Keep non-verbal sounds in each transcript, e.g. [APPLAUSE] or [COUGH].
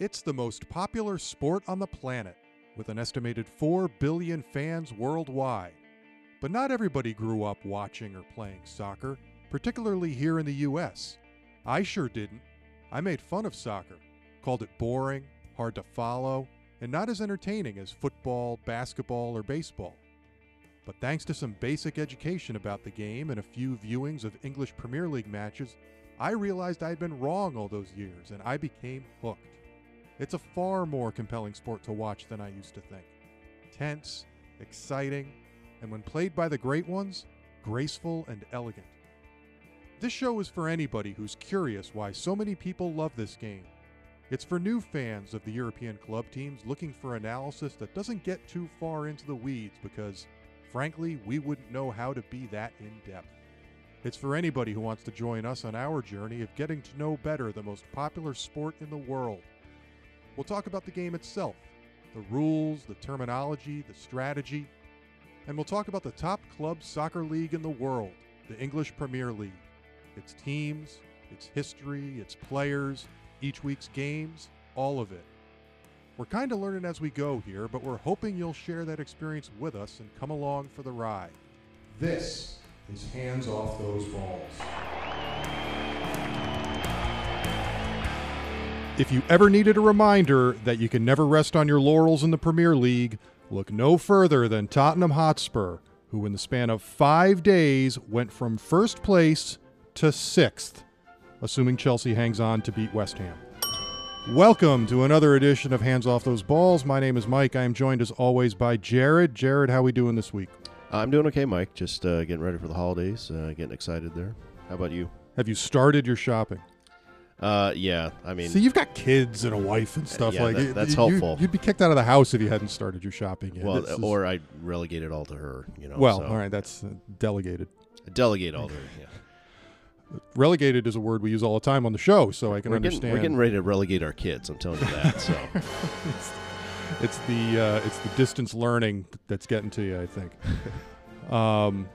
It's the most popular sport on the planet, with an estimated 4 billion fans worldwide. But not everybody grew up watching or playing soccer, particularly here in the U.S. I sure didn't. I made fun of soccer, called it boring, hard to follow, and not as entertaining as football, basketball, or baseball. But thanks to some basic education about the game and a few viewings of English Premier League matches, I realized I'd been wrong all those years and I became hooked. It's a far more compelling sport to watch than I used to think. Tense, exciting, and when played by the great ones, graceful and elegant. This show is for anybody who's curious why so many people love this game. It's for new fans of the European club teams looking for analysis that doesn't get too far into the weeds because, frankly, we wouldn't know how to be that in depth. It's for anybody who wants to join us on our journey of getting to know better the most popular sport in the world. We'll talk about the game itself, the rules, the terminology, the strategy, and we'll talk about the top club soccer league in the world, the English Premier League. Its teams, its history, its players, each week's games, all of it. We're kind of learning as we go here, but we're hoping you'll share that experience with us and come along for the ride. This is Hands Off Those Balls. If you ever needed a reminder that you can never rest on your laurels in the Premier League, look no further than Tottenham Hotspur, who in the span of five days went from first place to sixth, assuming Chelsea hangs on to beat West Ham. Welcome to another edition of Hands Off Those Balls. My name is Mike. I am joined as always by Jared. Jared, how are we doing this week? I'm doing okay, Mike. Just uh, getting ready for the holidays, uh, getting excited there. How about you? Have you started your shopping? Uh, yeah, I mean, See, you've got kids and a wife and stuff Yeah, like that- that's you- helpful. You'd be kicked out of the house if you hadn't started your shopping yet. well, This is- or I relegate it all to her. You know. well, so. all right, that's uh, delegated. Delegate all to her. Yeah. Relegated is a word we use all the time on the show, so I can we're understand. Getting, we're getting ready to relegate our kids. I'm telling you that. So [LAUGHS] it's, it's the uh, it's the distance learning that's getting to you. I think. [LAUGHS] um,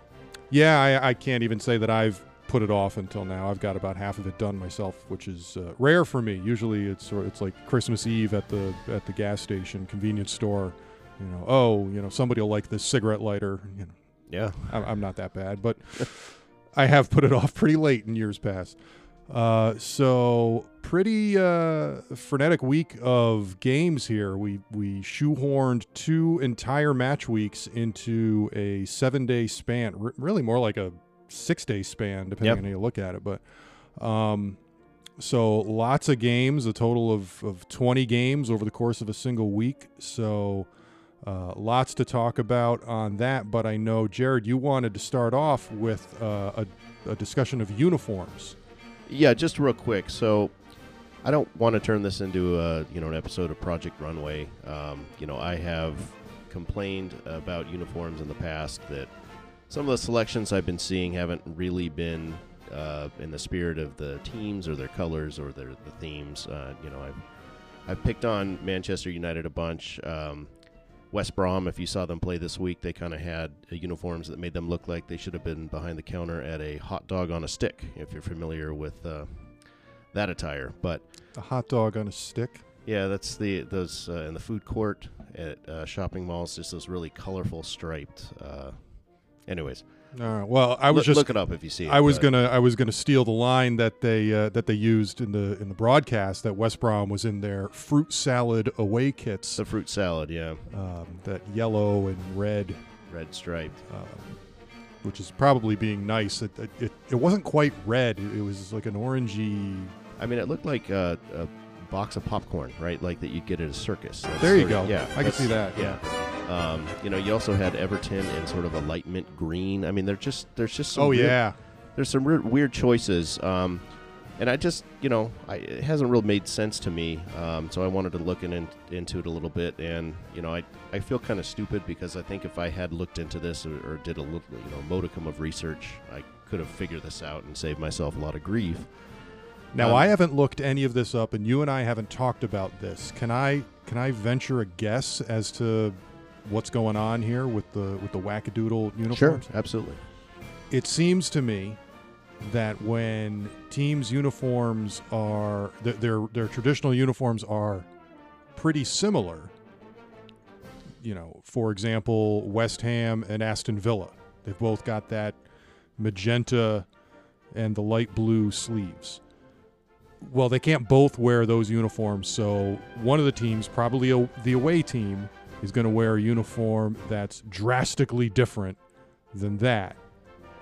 yeah, I, I can't even say that I've put it off until now. I've got about half of it done myself, which is uh, rare for me. Usually, it's it's like Christmas Eve at the at the gas station, convenience store. You know, oh, you know, somebody will like this cigarette lighter. You know, yeah, I'm, I'm not that bad, but [LAUGHS] I have put it off pretty late in years past. Uh, so pretty uh, frenetic week of games here. We we shoehorned two entire match weeks into a seven day span. R- really more like a six day span, depending Yep. on how you look at it. But um, so lots of games, a total of of twenty games over the course of a single week. So. Uh, lots to talk about on that, but I know Jared, you wanted to start off with uh, a, a discussion of uniforms. yeah. Just real quick. So I don't want to turn this into a you know an episode of Project Runway. Um, you know, I have complained about uniforms in the past that some of the selections I've been seeing haven't really been uh, in the spirit of the teams or their colors or their the themes. Uh, you know, I've I've picked on Manchester United a bunch. Um, West Brom, if you saw them play this week, they kind of had uh, uniforms that made them look like they should have been behind the counter at a hot dog on a stick. If you're familiar with uh, that attire, but A hot dog on a stick. yeah, that's the those uh, in the food court at uh, shopping malls. Just those really colorful striped. Anyways, All right. Well, I was look, just look it up if you see it. I was but- gonna I was gonna steal the line that they uh, that they used in the in the broadcast that West Brom was in their fruit salad away kits, the fruit salad. Yeah, um, that yellow and red, red striped. um, which is probably being nice. It, it, it, wasn't quite red. It, was like an orangey. I mean, it looked like a, a box of popcorn, right? Like that you'd get at a circus. That's There you sort of- go. Yeah, I can see that, Yeah. Um, you know, you also had Everton in sort of a light mint green. I mean, they're just there's just some Oh weird- yeah, there's some weird, weird choices. Um, and I just, you know, I, it hasn't really made sense to me. Um, so I wanted to look in, into it a little bit. And, you know, I, I feel kind of stupid because I think if I had looked into this or, or did a little, you know, modicum of research, I could have figured this out and saved myself a lot of grief. Now Um, I haven't looked any of this up, and you and I haven't talked about this. Can I can I venture a guess as to what's going on here with the with the wackadoodle uniforms? Sure, absolutely. It seems to me that when teams' uniforms are their their, their traditional uniforms are pretty similar. You know, for example, West Ham and Aston Villa. They've both got that magenta and the light blue sleeves. Well, they can't both wear those uniforms, so one of the teams, probably a, the away team, is going to wear a uniform that's drastically different than that.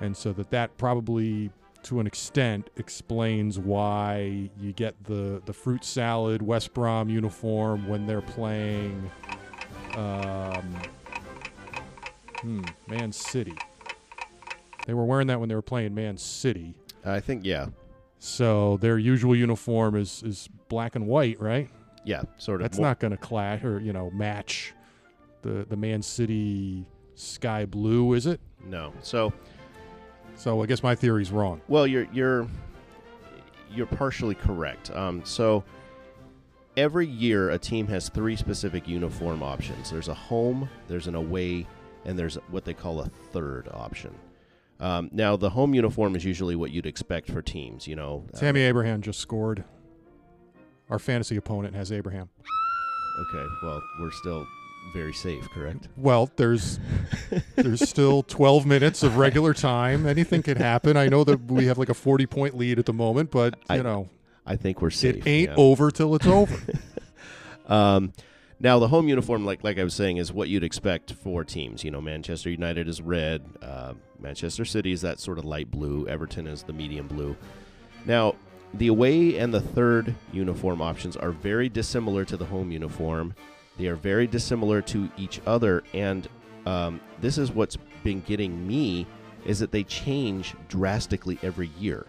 And so that that probably to an extent explains why you get the the fruit salad West Brom uniform when they're playing um, hmm, Man City. They were wearing that when they were playing Man City. I think yeah, So their usual uniform is is black and white, right? yeah, sort of. That's more- not going to clash or you know match the the Man City sky blue, is it? no. So So I guess my theory's wrong. Well, you're you're you're partially correct. Um, so every year, a team has three specific uniform options. There's a home, there's an away, and there's what they call a third option. Um, now, the home uniform is usually what you'd expect for teams. You know, uh, Abraham just scored. Our fantasy opponent has Abraham. okay, well, we're still very safe, correct? Well, there's there's still 12 minutes of regular time. Anything could happen. I know that we have like a 40 point lead at the moment, but you I- know I think we're safe. it ain't yeah. over till it's over. [LAUGHS] Um, now the home uniform, like like I was saying, is what you'd expect for teams. You know, Manchester United is red, uh, Manchester City is that sort of light blue, Everton is the medium blue. Now, the away and the third uniform options are very dissimilar to the home uniform. They are very dissimilar to each other, and um, this is what's been getting me is that they change drastically every year.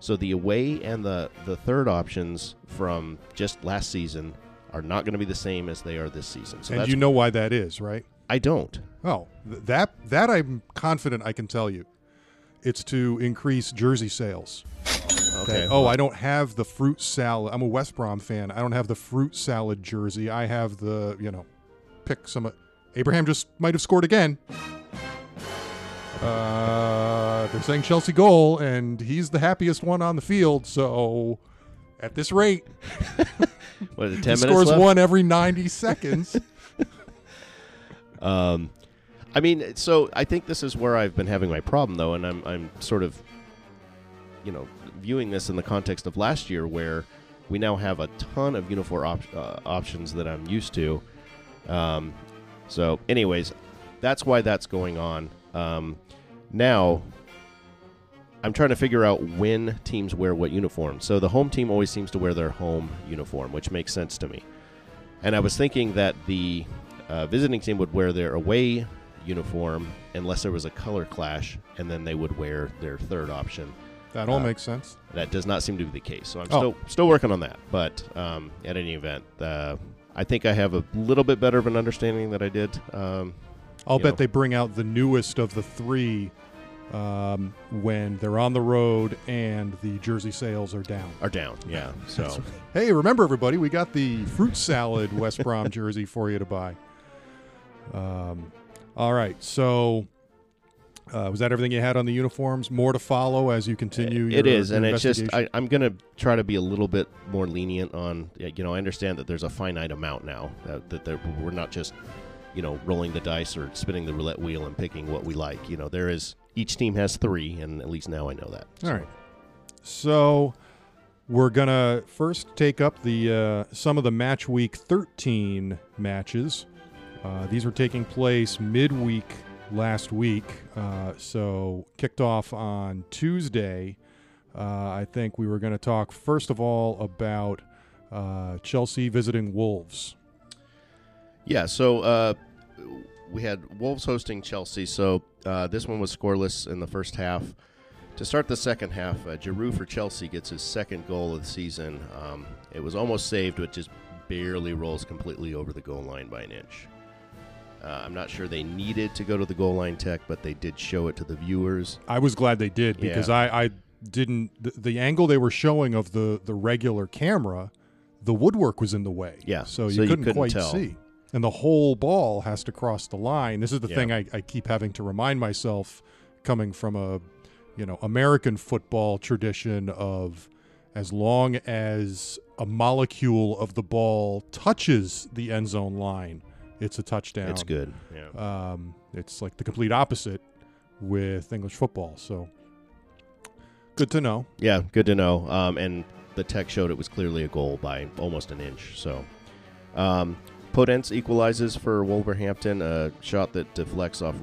So the away and the the third options from just last season are not going to be the same as they are this season. So and you know why that is, right? I don't. Oh, th- that that I'm confident I can tell you. It's to increase jersey sales. Okay. oh, I don't have the fruit salad. I'm a West Brom fan. I don't have the fruit salad jersey. I have the, you know, pick some. Abraham just might have scored again. Uh, they're saying Chelsea goal, and he's the happiest one on the field. So, at this rate, [LAUGHS] what is it? he Ten minutes scores left. one every 90 seconds. [LAUGHS] Um, I mean, so I think this is where I've been having my problem, though, and I'm I'm sort of, you know, viewing this in the context of last year, where we now have a ton of uniform op- uh, options that I'm used to. Um, so, anyways, that's why that's going on. Um, now, I'm trying to figure out when teams wear what uniform. So the home team always seems to wear their home uniform, which makes sense to me. And I was thinking that the uh, visiting team would wear their away uniform unless there was a color clash, and then they would wear their third option. That all Uh, makes sense. That does not seem to be the case. So I'm Oh. still still working on that. But um, at any event, uh, I think I have a little bit better of an understanding that I did. Um, I'll bet know. they bring out the newest of the three um, when they're on the road and the jersey sales are down. are down. Yeah. [LAUGHS] So Hey, remember everybody, we got the fruit salad West Brom [LAUGHS] jersey for you to buy. Um, all right, so uh, was that everything you had on the uniforms? More to follow as you continue. It your is, and it's just I, I'm going to try to be a little bit more lenient on. You know, I understand that there's a finite amount now that, that there, we're not just you know rolling the dice or spinning the roulette wheel and picking what we like. You know, there is each team has three, and at least now I know that. All right. So we're gonna first take up the uh, some of the match week 13 matches. Uh, these were taking place midweek last week, uh, so kicked off on Tuesday. Uh, I think we were going to talk first of all about uh, Chelsea visiting Wolves. Yeah, so uh, we had Wolves hosting Chelsea. So uh, this one was scoreless in the first half. To start the second half, uh, Giroud for Chelsea gets his second goal of the season. Um, it was almost saved, but just barely rolls completely over the goal line by an inch. Uh, I'm not sure they needed to go to the goal line tech, but they did show it to the viewers. I was glad they did because Yeah. I, I didn't the, the angle they were showing of the the regular camera, the woodwork was in the way. Yeah, so you so couldn't, couldn't quite tell. see, and the whole ball has to cross the line. This is the Yeah. thing I, I keep having to remind myself, coming from a you know American football tradition of as long as a molecule of the ball touches the end zone line, it's a touchdown. It's good. Yeah. Um, it's like the complete opposite with English football. So good to know. Yeah, good to know. Um, and the tech showed it was clearly a goal by almost an inch. So, um, Podence equalizes for Wolverhampton, a shot that deflects off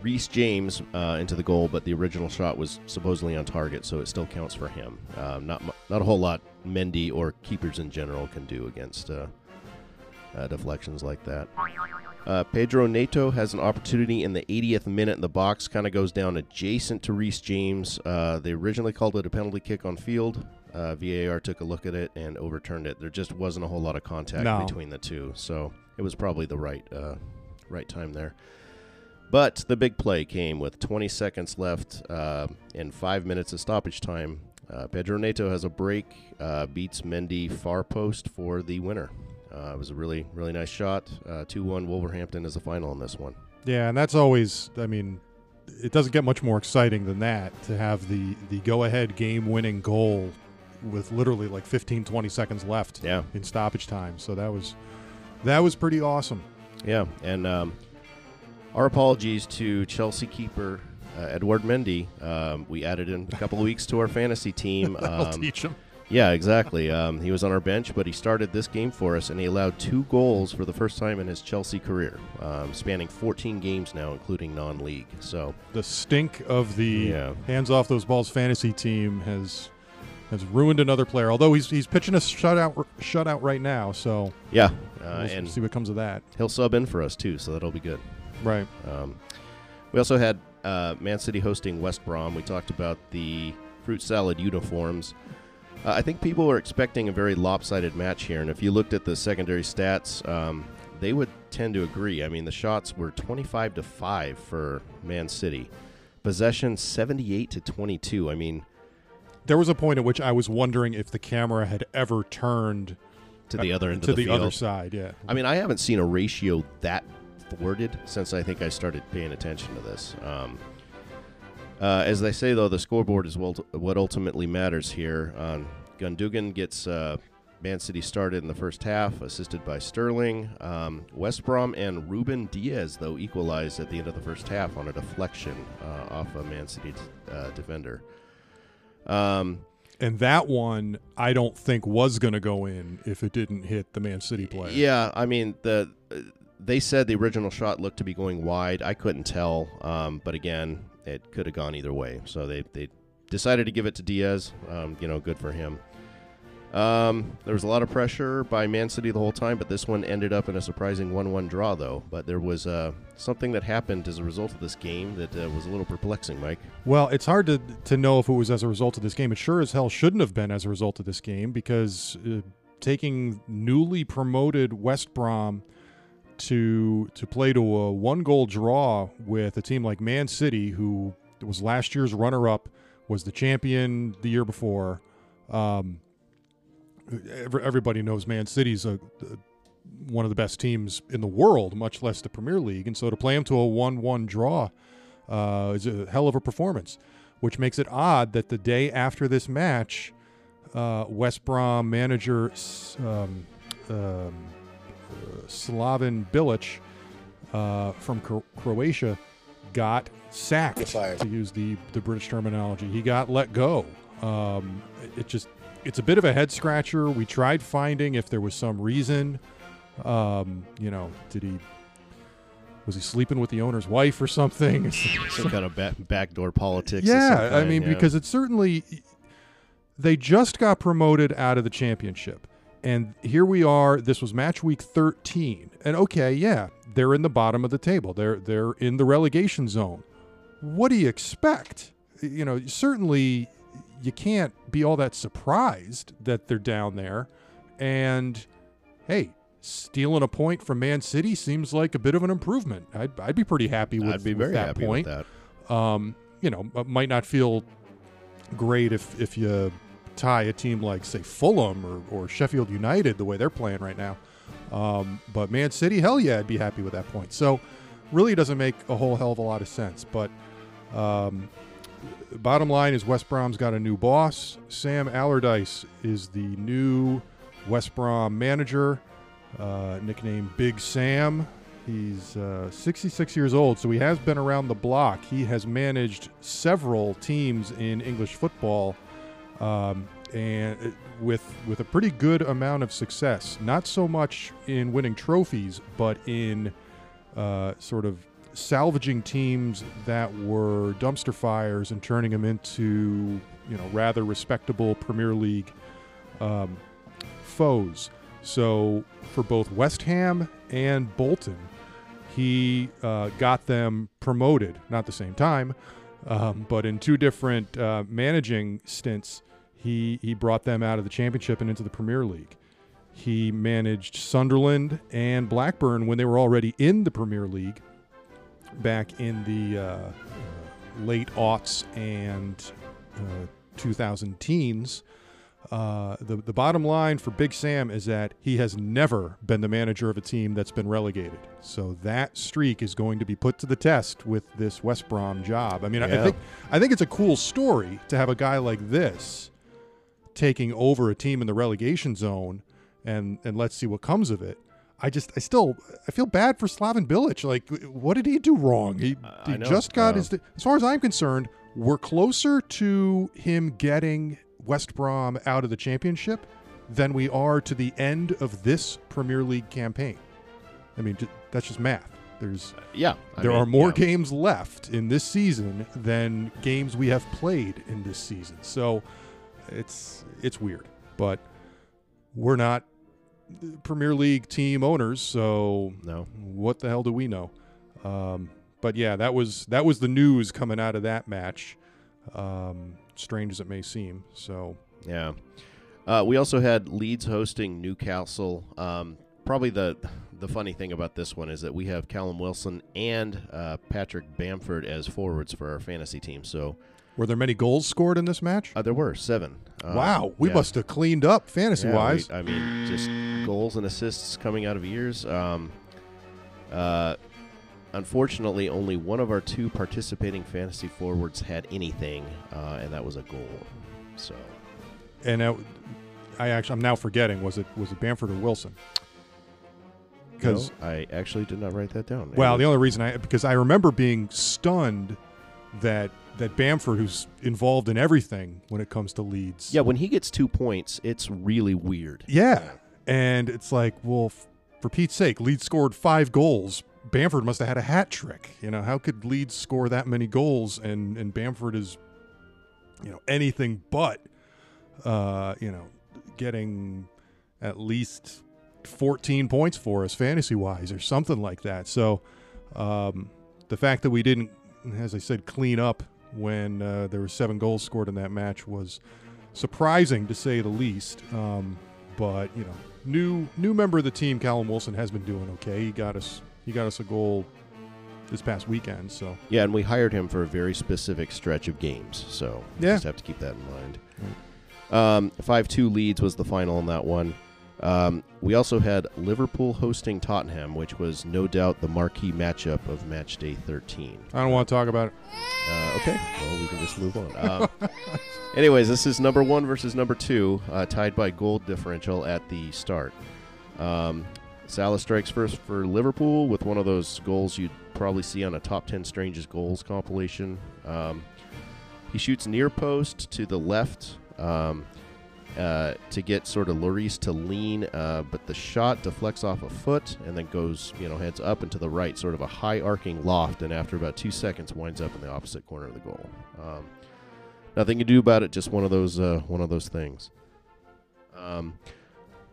Reece James uh, into the goal, but the original shot was supposedly on target, so it still counts for him. Um, not not a whole lot Mendy or keepers in general can do against uh, uh, deflections like that. Uh, Pedro Neto has an opportunity in the 80th minute in the box, kind of goes down adjacent to Reece James. Uh, they originally called it a penalty kick on field. Uh, VAR took a look at it and overturned it. There just wasn't a whole lot of contact No. between the two, so it was probably the right uh, right time there. But the big play came with 20 seconds left uh, and five minutes of stoppage time. Uh, Pedro Neto has a break, uh, beats Mendy far post for the winner. Uh, it was a really, really nice shot. Uh, 2 1 Wolverhampton is the final in this one. Yeah, and that's always. I mean, it doesn't get much more exciting than that to have the the go ahead game winning goal with literally like 15, 20 seconds left Yeah, in stoppage time. So that was that was pretty awesome. yeah. And um, our apologies to Chelsea keeper uh, Edward Mendy. Um, we added in a couple of weeks to our fantasy team. [LAUGHS] I'll Um, teach him. Yeah, exactly. Um, he was on our bench, but he started this game for us, and he allowed two goals for the first time in his Chelsea career, um, spanning 14 games now, including non-league. So, The stink of the Yeah. hands off those balls fantasy team has has ruined another player. Although he's he's pitching a shutout shutout right now, so yeah, uh, we'll and see what comes of that. he'll sub in for us too, so that'll be good. Right. Um, we also had uh, Man City hosting West Brom. We talked about the fruit salad uniforms. Uh, I think people are expecting a very lopsided match here, and if you looked at the secondary stats, um, they would tend to agree. I mean, the shots were 25 to five for Man City, possession 78 to 22. I mean, There was a point at which I was wondering if the camera had ever turned to the other end to of the, the, other side. Yeah. I mean, I haven't seen a ratio that thwarted since I think I started paying attention to this. Um, uh, as they say, though, the scoreboard is what ultimately matters here. Um, Gundogan gets uh, Man City started in the first half, assisted by Sterling. Um, West Brom and Ruben Dias, though, equalized at the end of the first half on a deflection uh, off a Man City uh, defender. Um, and that one I don't think was going to go in if it didn't hit the Man City player. Yeah, I mean the they said the original shot looked to be going wide. I couldn't tell, um, but again, it could have gone either way. So they they decided to give it to Dias. Um, you know, good for him. Um, there was a lot of pressure by Man City the whole time, but this one ended up in a surprising 1-1 draw, though. But there was uh, something that happened as a result of this game that uh, was a little perplexing, Mike. Well, it's hard to to know if it was as a result of this game. It sure as hell shouldn't have been as a result of this game because uh, taking newly promoted West Brom to to play to a one goal draw with a team like Man City, who was last year's runner up, was the champion the year before. Um, everybody knows Man City's a, a one of the best teams in the world, much less the Premier League, and so to play them to a one-one draw uh, is a hell of a performance. Which makes it odd that the day after this match, uh, West Brom manager um, um, Slaven Bilic uh, from Cro- Croatia got sacked. Fired. To use the the British terminology, he got let go. Um, it- it just it's a bit of a head scratcher. We tried finding if there was some reason. Um, you know, did he was he sleeping with the owner's wife or something? [LAUGHS] Some kind of ba- backdoor politics. of some yeah, I mean, yeah. because it's certainly they just got promoted out of the championship. And here we are. This was match week 13. And okay, yeah, they're in the bottom of the table. They're they're in the relegation zone. What do you expect? You know, certainly you can't be all that surprised that they're down there. And hey, stealing a point from Man City seems like a bit of an improvement. I'd, I'd be pretty happy with, I'd be with very that happy point with that. um, you know, might not feel great if if you tie a team like say Fulham or, or Sheffield United the way they're playing right now. Um, but Man City, hell yeah, I'd be happy with that point. So really doesn't make a whole hell of a lot of sense. But um, bottom line is West Brom's got a new boss. Sam Allardyce is the new West Brom manager, uh, nicknamed Big Sam. He's uh, 66 years old, so he has been around the block. He has managed several teams in English football, um, and with with a pretty good amount of success. Not so much in winning trophies, but in uh, sort of salvaging teams that were dumpster fires and turning them into you know rather respectable Premier League um, foes. So for both West Ham and Bolton, he uh, got them promoted, not the same time, um, but in two different uh, managing stints, he he brought them out of the Championship and into the Premier League. He managed Sunderland and Blackburn when they were already in the Premier League back in the uh, late aughts and uh, 2000 teens. Uh, the the bottom line for Big Sam is that he has never been the manager of a team that's been relegated. So that streak is going to be put to the test with this West Brom job. I mean, I, I think I think it's a cool story to have a guy like this taking over a team in the relegation zone, and and let's see what comes of it. I just I still I feel bad for Slaven Bilic. Like, what did he do wrong? He, he know. just got Uh, his. As far as I'm concerned, we're closer to him getting West Brom out of the championship than we are to the end of this Premier League campaign. I mean, that's just math. There's Yeah, I there mean, are more yeah. games left in this season than games we have played in this season. So it's it's weird, but we're not Premier League team owners, so No, what the hell do we know? Um, but yeah, that was that was the news coming out of that match. Um, strange as it may seem. So Yeah. Uh, we also had Leeds hosting Newcastle. Um, probably the the funny thing about this one is that we have Callum Wilson and uh, Patrick Bamford as forwards for our fantasy team. So were there many goals scored in this match? uh, there were seven. Uh, wow, we yeah. must have cleaned up fantasy Yeah, wise. we- I mean, just goals and assists coming out of ears. Um, uh, unfortunately, only one of our two participating fantasy forwards had anything, uh, and that was a goal. So and I, I actually I'm now forgetting was it was it Bamford or Wilson? Because No, I actually did not write that down. Well, the only reason I because I remember being stunned that that Bamford, who's involved in everything when it comes to Leeds, yeah, when he gets two points, it's really weird. yeah, and it's like, well, f- for Pete's sake, Leeds scored five goals. Bamford must have had a hat trick. You know, how could Leeds score that many goals and and Bamford is, you know, anything but, uh, you know, getting at least 14 points for us fantasy wise or something like that. So um, the fact that we didn't, as I said, clean up when uh, there were seven goals scored in that match was surprising to say the least. Um, but you know, new new member of the team, Callum Wilson, has been doing okay. He got us he got us a goal this past weekend. So Yeah, and we hired him for a very specific stretch of games, so you Yeah. just have to keep that in mind. Um, Five two Leeds was the final in that one. Um, we also had Liverpool hosting Tottenham, which was no doubt the marquee matchup of match day 13. I don't want to talk about it. Uh, okay, well, we can just move on. Um, [LAUGHS] anyways, this is number one versus number two, uh, tied by goal differential at the start. Um, Salah strikes first for Liverpool with one of those goals you'd probably see on a top 10 strangest goals compilation. Um, he shoots near post to the left um, uh, to get sort of Lloris to lean, uh, but the shot deflects off a foot and then goes, you know, heads up and to the right, sort of a high arcing loft, and after about two seconds, winds up in the opposite corner of the goal. Um, nothing to do about it, just one of those, uh, one of those things. Um,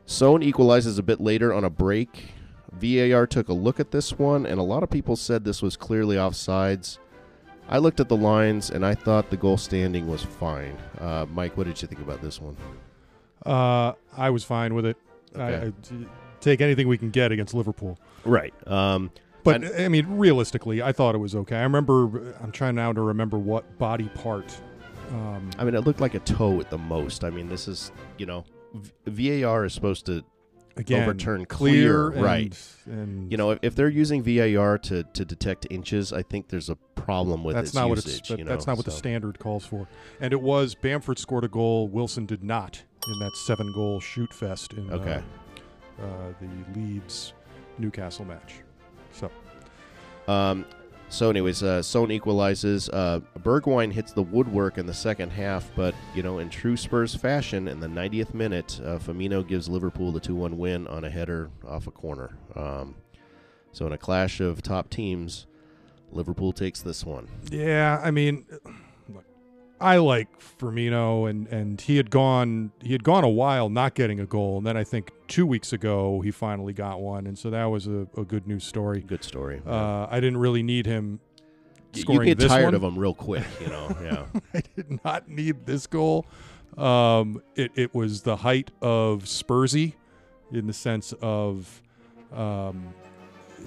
Son equalizes a bit later on a break. VAR took a look at this one, and a lot of people said this was clearly offsides. I looked at the lines, and I thought the goal standing was fine. Uh, Mike, what did you think about this one? Uh, I was fine with it. I, Okay. I t- take anything we can get against Liverpool. Right. Um, But And- I mean, realistically, I thought it was okay. I remember. I'm trying now to remember what body part. Um, I mean, it looked like a toe at the most. I mean, this is, you know, VAR is supposed to again overturn clear, clear, and, right. And You know, if, if they're using VAR to, to detect inches, I think there's a problem with that's its not usage. what it's you that- know, that's not what the standard calls for. And it was Bamford scored a goal. Wilson did not in that seven goal shoot fest in Okay. uh, uh, the Leeds Newcastle match. So Um, so, anyways, uh, Son equalizes. Uh, Bergwijn hits the woodwork in the second half, but you know, in true Spurs fashion, in the 90th minute, uh, Firmino gives Liverpool the 2-1 win on a header off a corner. Um, so, in a clash of top teams, Liverpool takes this one. Yeah, I mean, I like Firmino, and and he had gone he had gone a while not getting a goal, and then I think two weeks ago he finally got one, and so that was a, a good news story. Good story. Uh, I didn't really need him Y- you get tired one. of him real quick, you know. [LAUGHS] Yeah. I did not need this goal. Um, it, it was the height of Spursy in the sense of, um,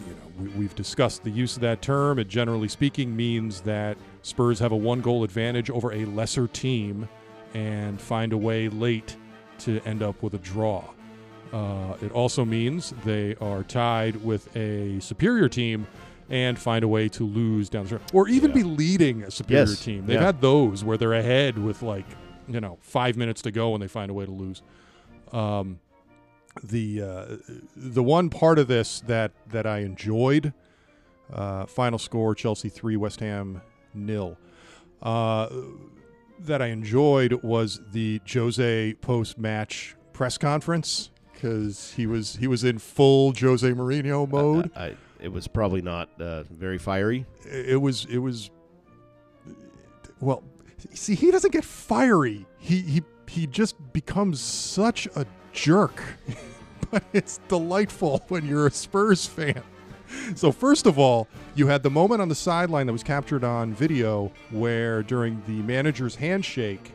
you know, we, we've discussed the use of that term. It generally speaking means that Spurs have a one goal advantage over a lesser team and find a way late to end up with a draw. Uh, it also means they are tied with a superior team and find a way to lose down the stretch, or even Yeah. be leading a superior Yes, team. They've yeah. had those where they're ahead with like you know five minutes to go and they find a way to lose. Um, the uh, the one part of this that that I enjoyed, uh, final score Chelsea three West Ham nil. Uh, that I enjoyed was the Jose post match press conference because he was he was in full Jose Mourinho mode. I, I, it was probably not uh, very fiery. it was it was well see he doesn't get fiery he he he just becomes such a jerk [LAUGHS] but it's delightful when you're a spurs fan. So first of all you had the moment on the sideline that was captured on video where during the manager's handshake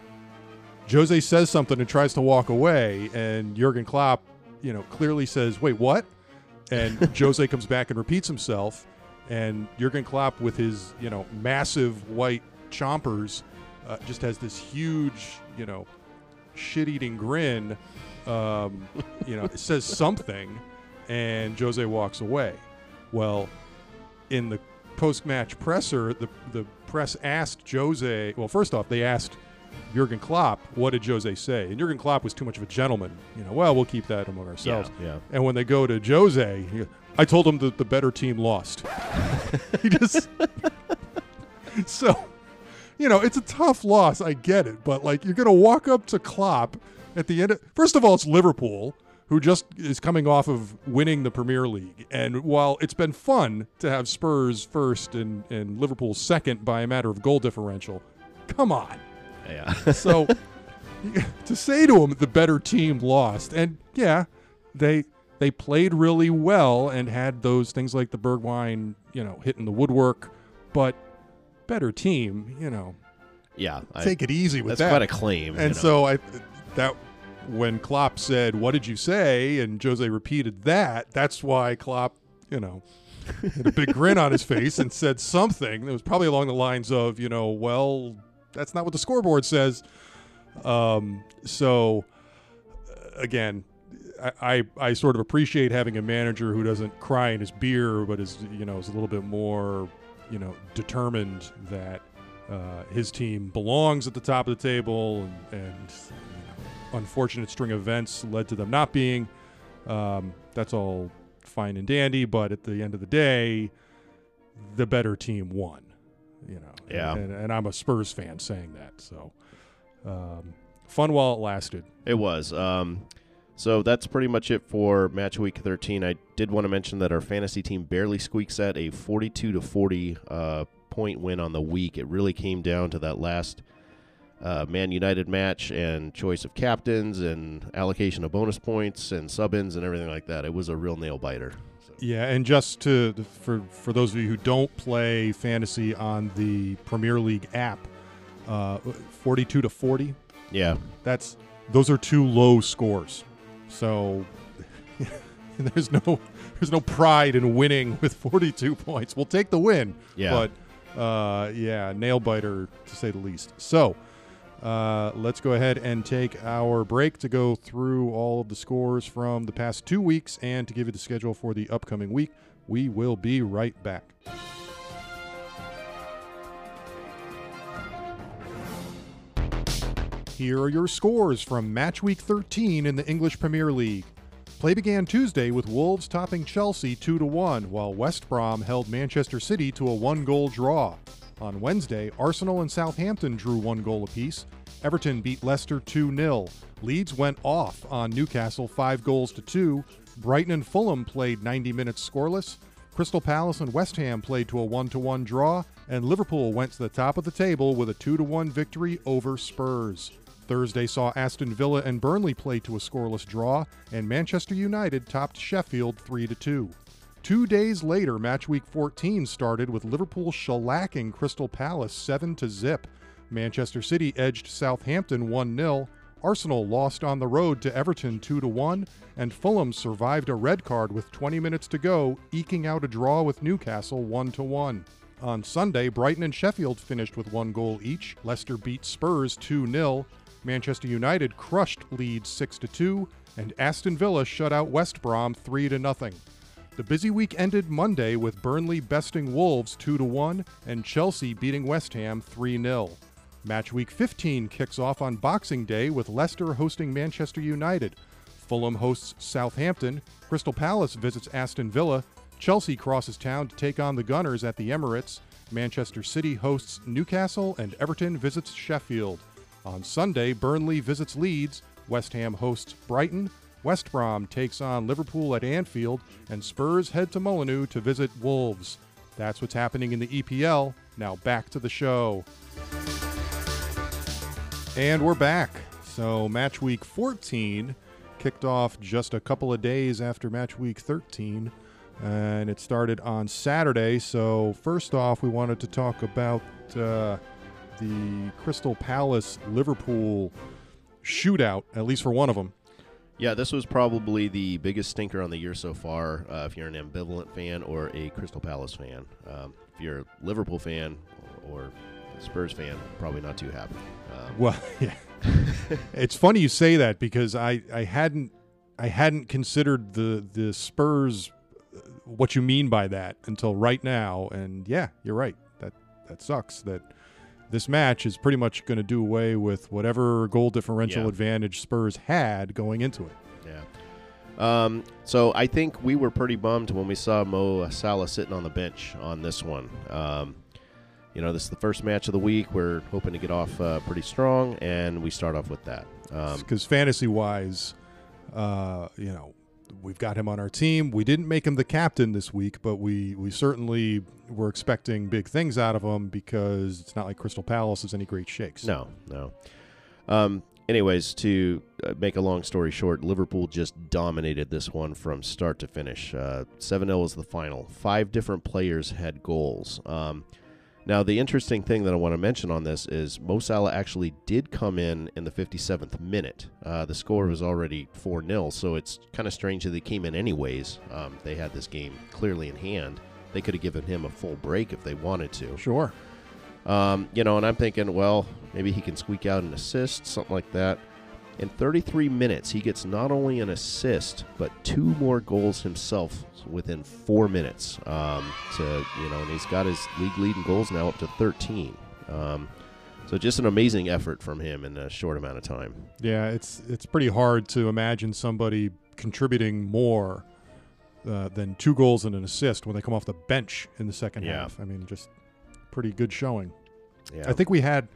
jose says something and tries to walk away and jurgen klopp you know clearly says wait what? And [LAUGHS] jose comes back and repeats himself and Jurgen Klopp with his you know massive white chompers uh, just has this huge you know shit-eating grin um, you know it says something and Jose walks away well in the post-match presser the the press asked Jose well first off they asked Jurgen Klopp what did Jose say and Jurgen Klopp was too much of a gentleman you know well we'll keep that among ourselves Yeah, yeah. and when they go to Jose, he, I told him that the better team lost. [LAUGHS] he just [LAUGHS] so, you know, it's a tough loss. I get it, but like you're gonna walk up to Klopp at the end. Of, first of all, it's Liverpool who just is coming off of winning the Premier League, and while it's been fun to have Spurs first and and Liverpool second by a matter of goal differential, come on. Yeah. [LAUGHS] So [LAUGHS] to say to him the better team lost, and yeah, they they played really well and had those things like the Bergwijn, you know, hitting the woodwork, but better team, you know, yeah. I- take it easy with that's that. That's quite a claim. you and know. so I that when Klopp said, "What did you say?" and Jose repeated that, that's why Klopp, you know, had a big grin on his face and said something that was probably along the lines of, you know, well, that's not what the scoreboard says. Um, so uh, again, I, I I sort of appreciate having a manager who doesn't cry in his beer, but is you know is a little bit more you know determined that uh, his team belongs at the top of the table, and, and unfortunate string of events led to them not being. Um, that's all fine and dandy, but at the end of the day, the better team won. You know, Yeah. and, and I'm a Spurs fan saying that. So, um, fun while it lasted. It was. Um, so that's pretty much it for match week 13. I did want to mention that our fantasy team barely squeaks at a 42 to 40 uh, point win on the week. It really came down to that last uh, Man United match and choice of captains and allocation of bonus points and sub ins and everything like that. It was a real nail biter. So, Yeah, and just to for for those of you who don't play fantasy on the Premier League app, uh, forty-two to forty. yeah. That's those are two low scores. So [LAUGHS] there's no there's no pride in winning with forty-two points. We'll take the win, Yeah. but uh, yeah, nail biter to say the least. So Uh, let's go ahead and take our break to go through all of the scores from the past two weeks and to give you the schedule for the upcoming week. We will be right back. Here are your scores from match week 13 in the English Premier League. Play began Tuesday with Wolves topping Chelsea 2 1, while West Brom held Manchester City to a one goal draw. On Wednesday, Arsenal and Southampton drew one goal apiece. Everton beat Leicester 2 0. Leeds went off on Newcastle 5 goals to 2. Brighton and Fulham played 90 minutes scoreless. Crystal Palace and West Ham played to a 1 1 draw, and Liverpool went to the top of the table with a 2 1 victory over Spurs. Thursday saw Aston Villa and Burnley play to a scoreless draw, and Manchester United topped Sheffield 3 2. Two days later, match week 14 started with Liverpool shellacking Crystal Palace 7 to zip. Manchester City edged Southampton 1 0. Arsenal lost on the road to Everton 2 1, and Fulham survived a red card with 20 minutes to go, eking out a draw with Newcastle 1 1. On Sunday, Brighton and Sheffield finished with one goal each. Leicester beat Spurs 2 0. Manchester United crushed Leeds 6 2, and Aston Villa shut out West Brom 3 0. The busy week ended Monday with Burnley besting Wolves 2 1 and Chelsea beating West Ham 3 0. Match week 15 kicks off on Boxing Day with Leicester hosting Manchester United. Fulham hosts Southampton, Crystal Palace visits Aston Villa, Chelsea crosses town to take on the Gunners at the Emirates, Manchester City hosts Newcastle, and Everton visits Sheffield. On Sunday, Burnley visits Leeds, West Ham hosts Brighton, West Brom takes on Liverpool at Anfield, and Spurs head to Molineux to visit Wolves. That's what's happening in the EPL. Now back to the show. And we're back. So, match week 14 kicked off just a couple of days after match week 13, and it started on Saturday. So, first off, we wanted to talk about uh, the Crystal Palace Liverpool shootout, at least for one of them. Yeah, this was probably the biggest stinker on the year so far. Uh, if you're an ambivalent fan or a Crystal Palace fan, um, if you're a Liverpool fan or Spurs fan, probably not too happy. Um, well, [LAUGHS] yeah, [LAUGHS] it's funny you say that because I, I hadn't I hadn't considered the the Spurs uh, what you mean by that until right now, and yeah, you're right. That that sucks. That this match is pretty much going to do away with whatever goal differential yeah. advantage Spurs had going into it. Yeah. Um, so I think we were pretty bummed when we saw Mo Salah sitting on the bench on this one. Um, you know, this is the first match of the week. We're hoping to get off uh, pretty strong, and we start off with that. Because um, fantasy wise, uh, you know, we've got him on our team. We didn't make him the captain this week, but we we certainly were expecting big things out of him because it's not like Crystal Palace is any great shakes. No, no. Um, anyways, to uh, make a long story short, Liverpool just dominated this one from start to finish. Uh, 7 0 was the final. Five different players had goals. Um, now, the interesting thing that I want to mention on this is Mo Salah actually did come in in the 57th minute. Uh, the score was already 4 0, so it's kind of strange that they came in anyways. Um, they had this game clearly in hand. They could have given him a full break if they wanted to. Sure. Um, you know, and I'm thinking, well, maybe he can squeak out an assist, something like that. In 33 minutes, he gets not only an assist, but two more goals himself within four minutes. Um, to you know, and he's got his league leading goals now up to 13. Um, so just an amazing effort from him in a short amount of time. Yeah, it's it's pretty hard to imagine somebody contributing more uh, than two goals and an assist when they come off the bench in the second yeah. half. I mean, just pretty good showing. Yeah. I think we had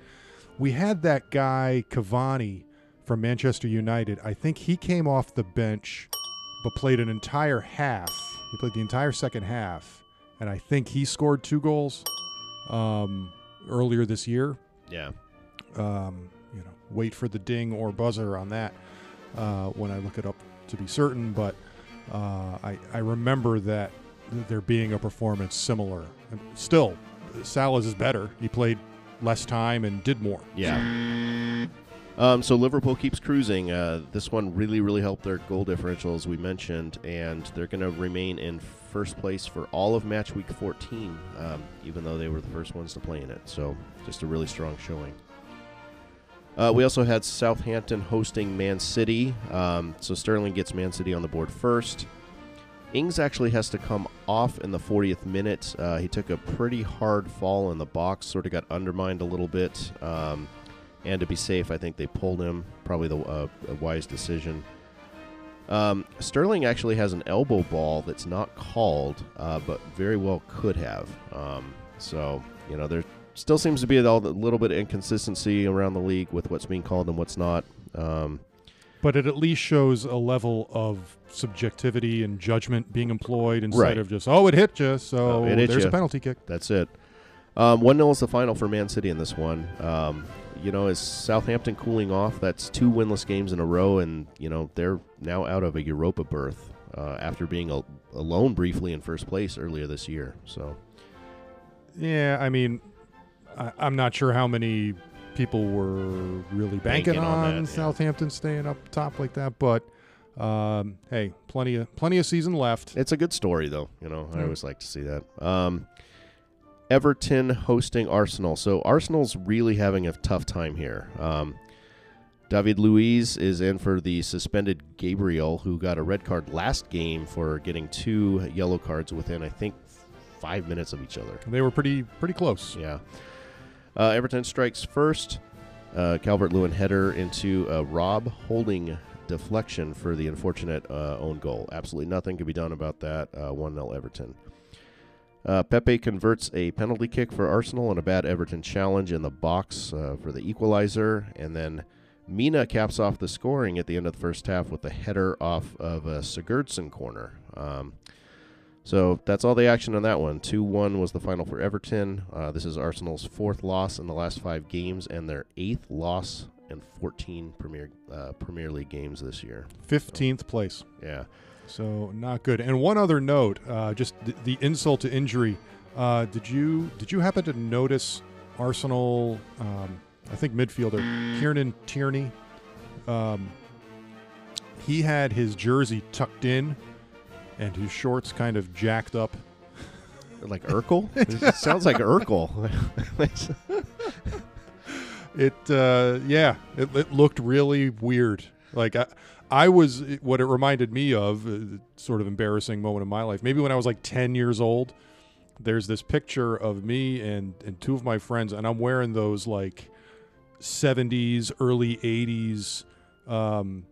we had that guy Cavani from Manchester United. I think he came off the bench but played an entire half. He played the entire second half, and I think he scored two goals um, earlier this year. Yeah. Um, you know, wait for the ding or buzzer on that uh, when I look it up to be certain, but uh, I, I remember that there being a performance similar. Still, Salah's is better. He played less time and did more. Yeah. Um, so Liverpool keeps cruising. Uh, this one really, really helped their goal differential, as we mentioned, and they're going to remain in first place for all of match week 14, um, even though they were the first ones to play in it. So just a really strong showing. Uh, we also had Southampton hosting Man City. Um, so Sterling gets Man City on the board first. Ings actually has to come off in the 40th minute. Uh, he took a pretty hard fall in the box, sort of got undermined a little bit. Um, and to be safe, I think they pulled him. Probably the uh, a wise decision. Um, Sterling actually has an elbow ball that's not called, uh, but very well could have. Um, so you know there still seems to be a little bit of inconsistency around the league with what's being called and what's not. Um, but it at least shows a level of subjectivity and judgment being employed instead Right. of just oh it hit you so Oh, it hit there's ya. a penalty kick. That's it. Um, 1 0 is the final for Man City in this one. Um, you know, is Southampton cooling off? That's two winless games in a row, and, you know, they're now out of a Europa berth uh, after being a- alone briefly in first place earlier this year. So, Yeah, I mean, I, I'm not sure how many people were really banking, Banking on on, that, yeah. Southampton staying up top like that, but um, hey, plenty of plenty of season left. it's a good story, though. You know, I Yeah. always like to see that. Um, Everton hosting Arsenal. So, Arsenal's really having a tough time here. Um, David Luiz is in for the suspended Gabriel, who got a red card last game for getting two yellow cards within, I think, five minutes of each other. They were pretty pretty close. Yeah. Uh, Everton strikes first. Uh, Calvert Lewin header into a Rob Holding deflection for the unfortunate uh, own goal. Absolutely nothing could be done about that. Uh, 1 0 Everton. Uh, Pepe converts a penalty kick for Arsenal and a bad Everton challenge in the box uh, for the equalizer. And then Mina caps off the scoring at the end of the first half with a header off of a Sigurdsson corner. Um, so that's all the action on that one. 2 1 was the final for Everton. Uh, this is Arsenal's fourth loss in the last five games and their eighth loss in 14 Premier uh, Premier League games this year. Fifteenth place. Yeah. So not good. And one other note, uh, just the, the insult to injury. Uh, did you did you happen to notice Arsenal? Um, I think midfielder Kieran Tierney. Um, he had his jersey tucked in, and his shorts kind of jacked up. Like Urkel? [LAUGHS] it sounds like Urkel. [LAUGHS] It uh, yeah, it, it looked really weird. Like I, I was what it reminded me of, uh, sort of embarrassing moment in my life. Maybe when I was like ten years old. There's this picture of me and and two of my friends, and I'm wearing those like '70s, early '80s um,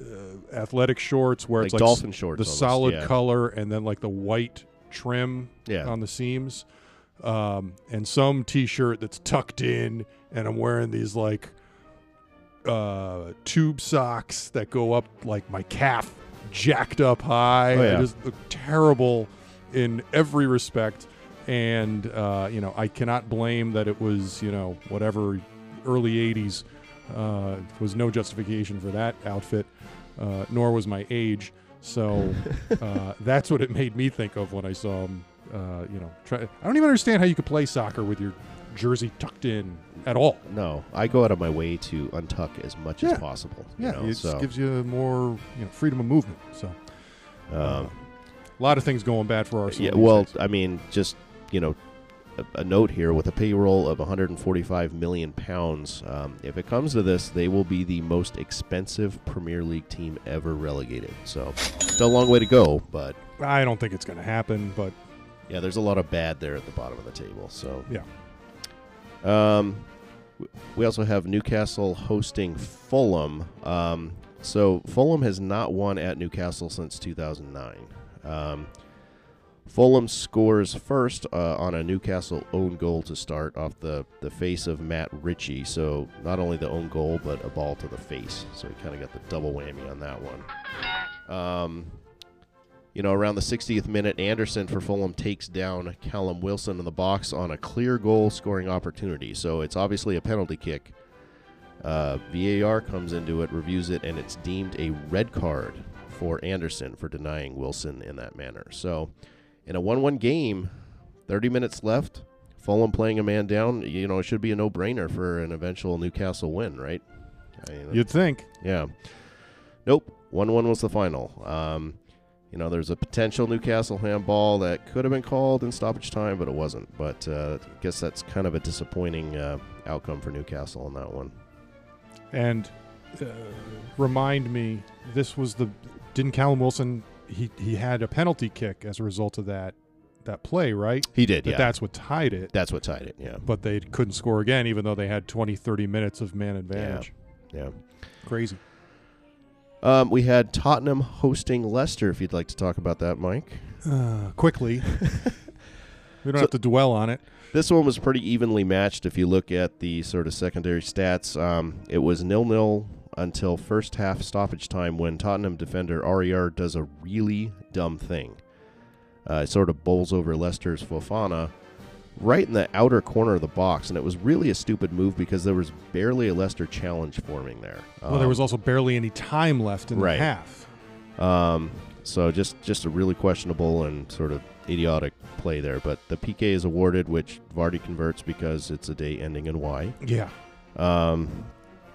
uh, athletic shorts where like it's like dolphin shorts. the almost, solid yeah. color and then like the white trim Yeah. on the seams um, and some t-shirt that's tucked in and i'm wearing these like uh, tube socks that go up like my calf jacked up high Oh, yeah. I just look terrible in every respect and uh, you know i cannot blame that it was you know whatever early 80s uh, was no justification for that outfit uh, nor was my age so [LAUGHS] uh, that's what it made me think of when I saw him. Uh, you know, try, I don't even understand how you could play soccer with your jersey tucked in at all. No, I go out of my way to untuck as much Yeah. as possible. you Yeah, know, it just so, gives you more you know freedom of movement. So um, a lot of things going bad for Arsenal. Yeah, well. I mean, just you know, a, a note here with a payroll of 145 million pounds. Um, if it comes to this, they will be the most expensive Premier League team ever relegated. So, still a long way to go, but I don't think it's going to happen. But yeah, there's a lot of bad there at the bottom of the table. So Yeah. Um, we also have Newcastle hosting Fulham. Um, so Fulham has not won at Newcastle since 2009. Um, Fulham scores first uh, on a Newcastle own goal to start off the, the face of Matt Ritchie. So not only the own goal, but a ball to the face. So he kind of got the double whammy on that one. Um, you know, around the 60th minute, Andersen for Fulham takes down Callum Wilson in the box on a clear goal scoring opportunity. So it's obviously a penalty kick. Uh, VAR comes into it, reviews it, and it's deemed a red card for Andersen for denying Wilson in that manner. So in a 1 1 game, 30 minutes left, Fulham playing a man down, you know, it should be a no brainer for an eventual Newcastle win, right? I mean, you'd think yeah. Nope. 1 1 was the final. Um, you know, there's a potential Newcastle handball that could have been called in stoppage time, but it wasn't. But uh, I guess that's kind of a disappointing uh, outcome for Newcastle on that one. And uh, remind me, this was the didn't Callum Wilson? He he had a penalty kick as a result of that that play, right? He did, That yeah. that's what tied it. That's what tied it. Yeah, but they couldn't score again, even though they had 20, 30 minutes of man advantage. yeah. Crazy. Um, we had Tottenham hosting Leicester. If you'd like to talk about that, Mike. Uh, quickly, [LAUGHS] we don't So- have to dwell on it. This one was pretty evenly matched. If you look at the sort of secondary stats, um, it was nil nil until first half stoppage time when Tottenham defender Aurier does a really dumb thing. Uh, it sort of bowls over Leicester's Fofana right in the outer corner of the box, and it was really a stupid move because there was barely a Leicester challenge forming there. Well, there Um, was also barely any time left in right. the half. Um, so just just a really questionable and sort of idiotic play there. But the PK is awarded, which Vardy converts because it's a day ending in Y. Yeah. Um,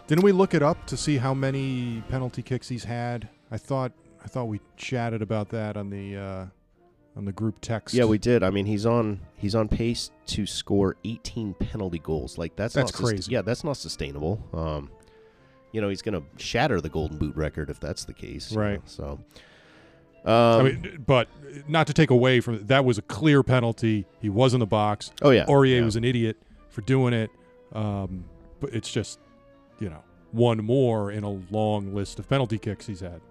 Didn't we look it up to see how many penalty kicks he's had? I thought I thought we chatted about that on the uh, on the group text. yeah, we did. I mean, he's on he's on pace to score 18 penalty goals. Like that's That's not sus- crazy. yeah, that's not sustainable. Um, you know, he's going to shatter the Golden Boot record if that's the case. you Right. know, So. Um, I mean, but not to take away from that was a clear penalty. He was in the box. oh yeah, Aurier yeah. was an idiot for doing it. Um, but it's just, you know, one more in a long list of penalty kicks he's had.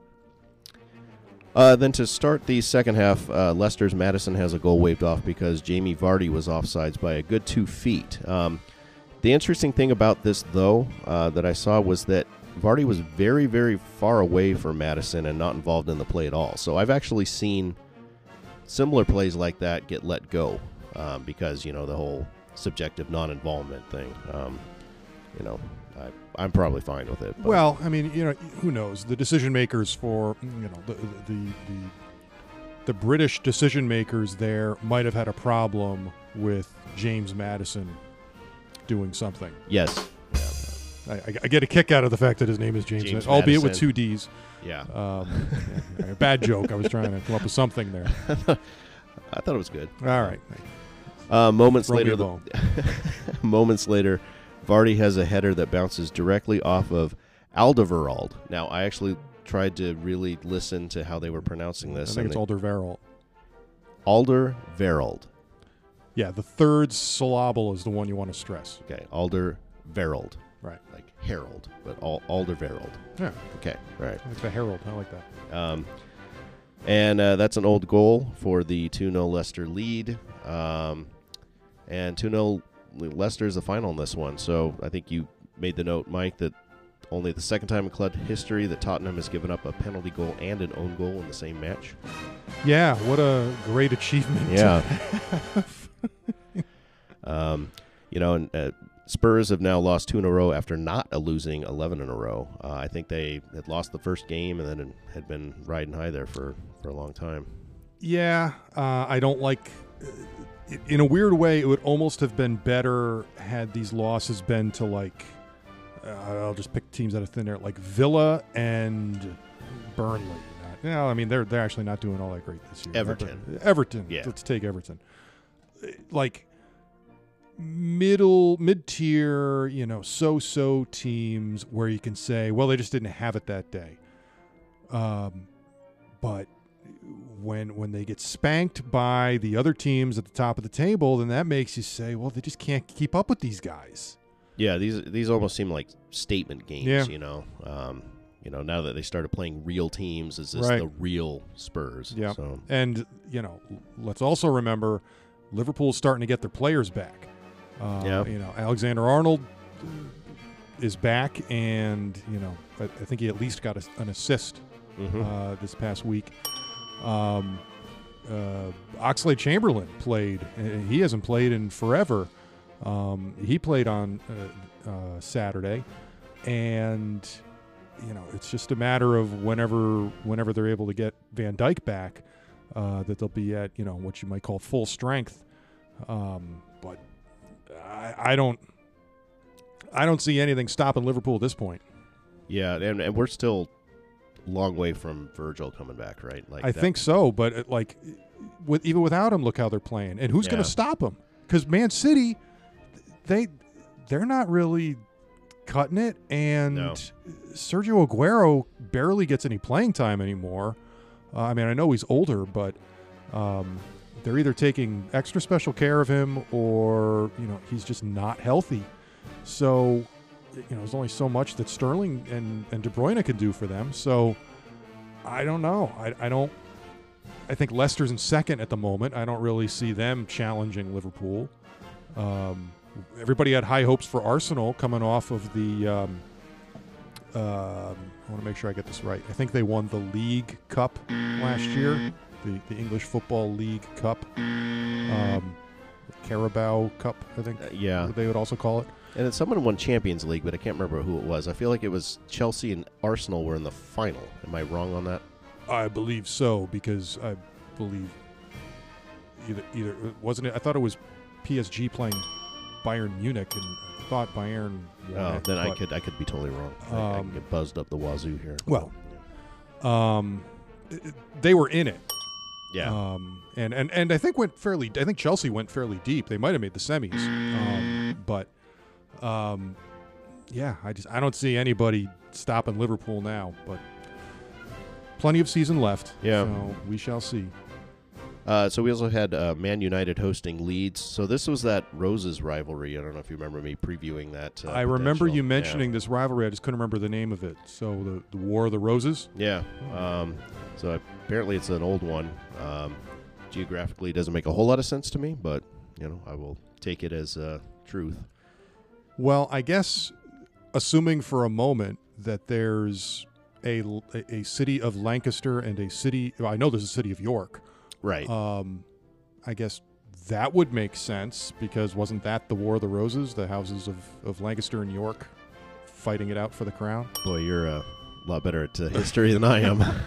Uh, then to start the second half, uh, Maddison has a goal waved off because Jamie Vardy was offsides by a good two feet. Um, the interesting thing about this, though, uh, that I saw was that Vardy was very, very far away from Maddison and not involved in the play at all. So I've actually seen similar plays like that get let go um, because you know the whole subjective non-involvement thing. Um, you know, I'm probably fine with it. but- Well, I mean, you know, who knows? The decision makers for you know the the the, the British decision makers there might have had a problem with James Madison doing something. yes, I, I, I get a kick out of the fact that his name is James, James Madison, albeit with two D's. yeah. Um, yeah, bad joke. I was trying to come up with something there. [LAUGHS] I thought it was good. All right. Uh, moments later, the- [LAUGHS] moments later, Vardy has a header that bounces directly off of Alderweireld. Now, I actually tried to really listen to how they were pronouncing this. I think it's Alderweireld. Alderweireld. Yeah, the third syllable is the one you want to stress. Okay, Alderweireld. Right. Like Harold, but Al- Alderweireld. Yeah, Okay, right. Like the Herald. I like that. Um, and uh, that's an old goal for the 2 0 Leicester lead. Um, and 2 0 Leicester is the final in this one. So I think you made the note, Mike, that only the second time in club history that Tottenham has given up a penalty goal and an own goal in the same match. Yeah, what a great achievement. Yeah. [LAUGHS] Um, you know, and uh, Spurs have now lost two in a row after not uh, losing 11 in a row. Uh, I think they had lost the first game and then had been riding high there for, for a long time. Yeah, uh, I don't like. In a weird way, it would almost have been better had these losses been to like. Uh, I'll just pick teams out of thin air, like Villa and Burnley. Not, you know, I mean they're they're actually not doing all that great this year. Everton. Ever- Everton. Yeah. Let's take Everton. Like middle mid tier, you know, so so teams where you can say, well, they just didn't have it that day. Um, but when when they get spanked by the other teams at the top of the table, then that makes you say, well, they just can't keep up with these guys. Yeah, these these almost seem like statement games. Yeah. You know, um, you know, now that they started playing real teams, is this Right. the real Spurs? Yeah. So And you know, let's also remember, Liverpool's starting to get their players back. Uh, Yeah. You know, Alexander Arnold is back, and you know, I, I think he at least got a, an assist mhm. uh, this past week. Um, uh, Oxlade Chamberlain played. He hasn't played in forever. Um, he played on uh, uh, Saturday, and you know it's just a matter of whenever whenever they're able to get Van Dijk back, uh, that they'll be at you know what you might call full strength. Um, but I, I don't. I don't see anything stopping Liverpool at this point. yeah, and, and we're still long way from Virgil coming back, right? Like I that- think so, but it, like, with even without him, look how they're playing, and who's going to stop them? Because Man City, they they're not really cutting it, and No. Sergio Aguero barely gets any playing time anymore. Uh, I mean, I know he's older, but um, they're either taking extra special care of him or you know he's just not healthy. So you know, there's only so much that Sterling and and De Bruyne can do for them. So I don't know. I, I don't. I think Leicester's in second at the moment. I don't really see them challenging Liverpool. Um, everybody had high hopes for Arsenal coming off of the. Um, um, I want to make sure I get this right. I think they won the League Cup last year, the, the English Football League Cup, um, Carabao Cup. I think Uh, yeah, they would also call it. And then someone won Champions League, but I can't remember who it was. I feel like it was Chelsea and Arsenal were in the final. Am I wrong on that? I believe so because I believe either either wasn't it. I thought it was PSG playing Bayern Munich, and I thought Bayern. Oh, it, then I could I could be totally wrong. I, I Um, get buzzed up the wazoo here. Well, Um, they were in it. yeah, Um, and, and and I think went fairly. I think Chelsea went fairly deep. They might have made the semis. Um, but um, yeah, I just I don't see anybody stopping Liverpool now. But plenty of season left. Yeah. So we shall see. Uh, so we also had uh, Man United hosting Leeds. So this was that Roses rivalry. I don't know if you remember me previewing that. Uh, I remember you yeah. mentioning this rivalry. I just couldn't remember the name of it. So the the War of the Roses. Yeah. Um, so apparently it's an old one. Um, geographically, it doesn't make a whole lot of sense to me, but you know, I will take it as uh, truth. Well, I guess assuming for a moment that there's a, a city of Lancaster and a city, well, I know there's a city of York. Right. Um, I guess that would make sense because wasn't that the War of the Roses, the houses of, of Lancaster and York fighting it out for the crown? Boy, you're a lot better at uh, history than I am. [LAUGHS] [LAUGHS]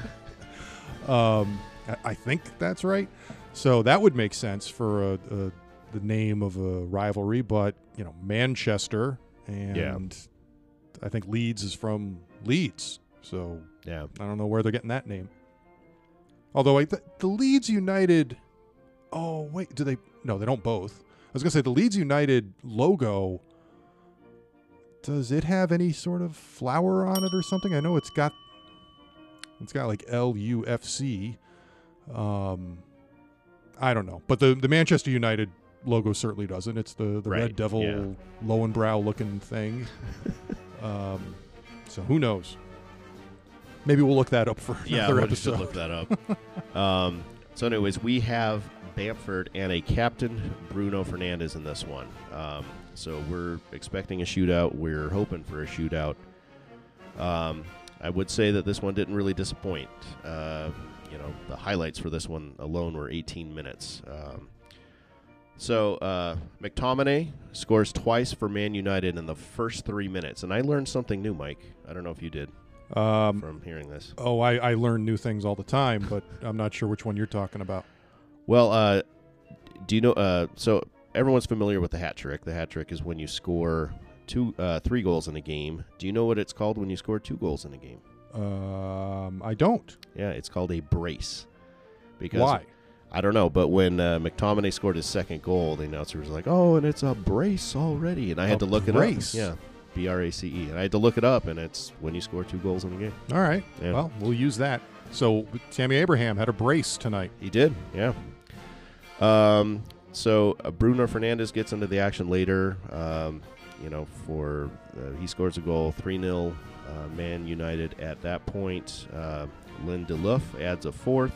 Um, I, I think that's right. So that would make sense for a, a, the name of a rivalry, but you know Manchester and I think Leeds is from Leeds, so yeah. I don't know where they're getting that name. Although I th- the Leeds United, oh wait, do they? No, they don't both. I was gonna say the Leeds United logo. Does it have any sort of flower on it or something? I know it's got. It's got like L U F C. Um, I don't know, but the the Manchester United logo certainly doesn't. It's the the Right, red devil yeah. Lowenbrow looking thing. [LAUGHS] um, so who knows? Maybe we'll look that up for Yeah, another we'll episode. look that up. [LAUGHS] um, so, anyways, we have Bamford and a captain, Bruno Fernandes, in this one. Um, so we're expecting a shootout. We're hoping for a shootout. Um, I would say that this one didn't really disappoint. Uh, you know, the highlights for this one alone were 18 minutes. Um, so uh, McTominay scores twice for Man United in the first three minutes, and I learned something new, Mike. I don't know if you did Um, from hearing this. oh, I, I learn new things all the time, but [LAUGHS] I'm not sure which one you're talking about. Well, uh, do you know? Uh, so everyone's familiar with the hat trick. The hat trick is when you score two, uh, three goals in a game. Do you know what it's called when you score two goals in a game? Um, I don't. Yeah, it's called a brace. Because Why? I don't know, but when uh, McTominay scored his second goal, the announcer was like, "Oh, and it's a brace already," and I had A to look brace? it up. Yeah, B R A C E, and I had to look it up, and it's when you score two goals in a game. All right. Yeah. Well, we'll use that. So Tammy Abraham had a brace tonight. He did, yeah. Um, so uh, Bruno Fernandes gets into the action later. Um, you know, for uh, he scores a goal, three 0 uh, Man United. At that point, uh, Lindelof adds a fourth.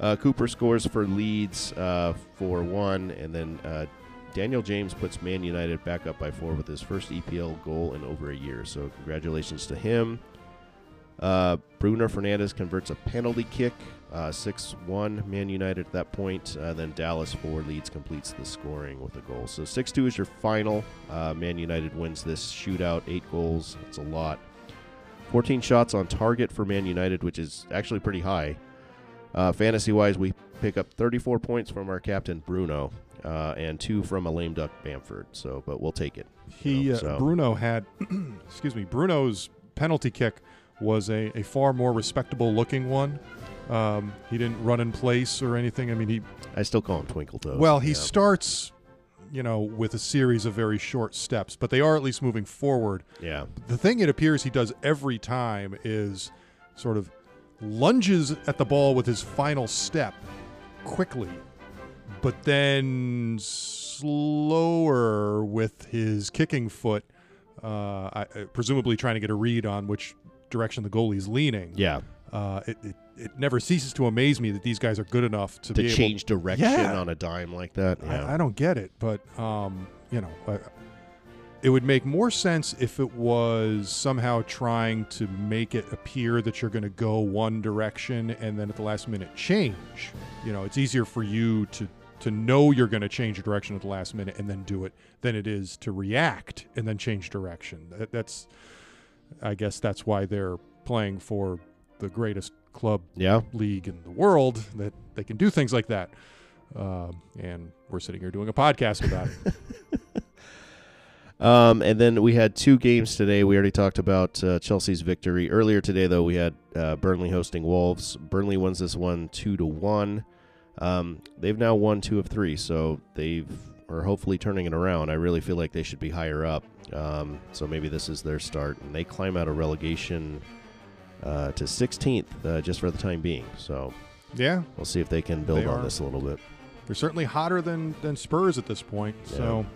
Uh, Cooper scores for Leeds uh, for one, and then uh, Daniel James puts Man United back up by four with his first EPL goal in over a year. So congratulations to him. Uh, Bruno Fernandes converts a penalty kick, uh, 6 1 Man United at that point. Uh, then Dallas 4 Leeds completes the scoring with a goal. So 6 2 is your final. Man United wins this shootout, 8 goals. That's a lot. 14 shots on target for Man United, which is actually pretty high. Uh, fantasy wise, we pick up 34 points from our captain, Bruno. Uh, and two from a lame duck Bamford. So, but we'll take it. He know, uh, Bruno had, [CLEARS THROAT] excuse me, Bruno's penalty kick was a, a far more respectable looking one. Um, he didn't run in place or anything. I mean, he I still call him Twinkle Toes. well, he Yeah. starts you know, with a series of very short steps, but they are at least moving forward. Yeah. The thing it appears he does every time is sort of lunges at the ball with his final step quickly, but then slower with his kicking foot, uh, I, uh, presumably trying to get a read on which direction the goalie's leaning. Yeah. Uh, it, it, it never ceases to amaze me that these guys are good enough to, To change direction Yeah. on a dime like that. Yeah. I, I don't get it, but um, you know, uh, it would make more sense if it was somehow trying to make it appear that you're going to go one direction and then at the last minute change. You know, it's easier for you to to know you're going to change your direction at the last minute and then do it than it is to react and then change direction. That, that's, I guess, that's why they're playing for the greatest club yeah. league in the world that they can do things like that. Um, and we're sitting here doing a podcast about it. [LAUGHS] Um, and then we had two games today. We already talked about uh, Chelsea's victory earlier today, though. We had uh, Burnley hosting Wolves. Burnley wins this one two to one. Um, they've now won two of three, so they've are hopefully turning it around. I really feel like they should be higher up. Um, so maybe this is their start, and they climb out of relegation uh, to 16th uh, just for the time being. So yeah, we'll see if they can build They on are. this a little bit. they're certainly hotter than than Spurs at this point. Yeah. So,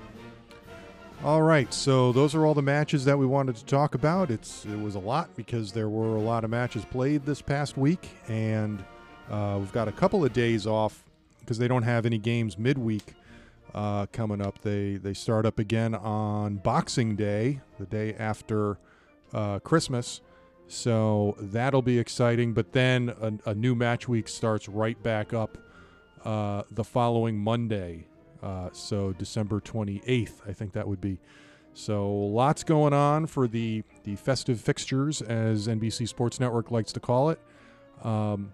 all right. So those are all the matches that we wanted to talk about. It's it was a lot because there were a lot of matches played this past week, and uh, we've got a couple of days off because they don't have any games midweek uh, coming up. They they start up again on Boxing Day, the day after uh, Christmas. So that'll be exciting. But then a, a new match week starts right back up uh, the following Monday. Uh, so December 28th, I think that would be. So lots going on for the the festive fixtures, as NBC Sports Network likes to call it. Um,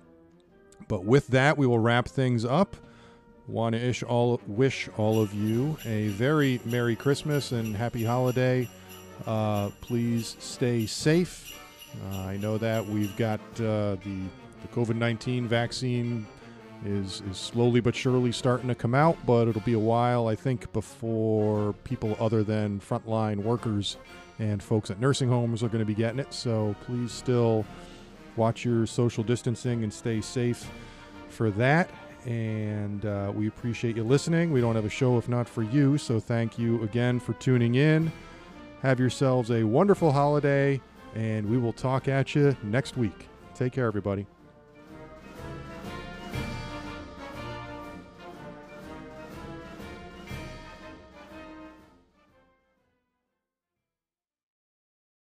but with that, we will wrap things up. Want to ish all wish all of you a very merry Christmas and happy holiday. Uh, please stay safe. Uh, I know that we've got uh, the the COVID nineteen vaccine is is slowly but surely starting to come out, but it'll be a while, I think, before people other than frontline workers and folks at nursing homes are going to be getting it. So please still watch your social distancing and stay safe for that. And uh, we appreciate you listening. We don't have a show if not for you, so thank you again for tuning in. Have yourselves a wonderful holiday, and we will talk at you next week. Take care, everybody.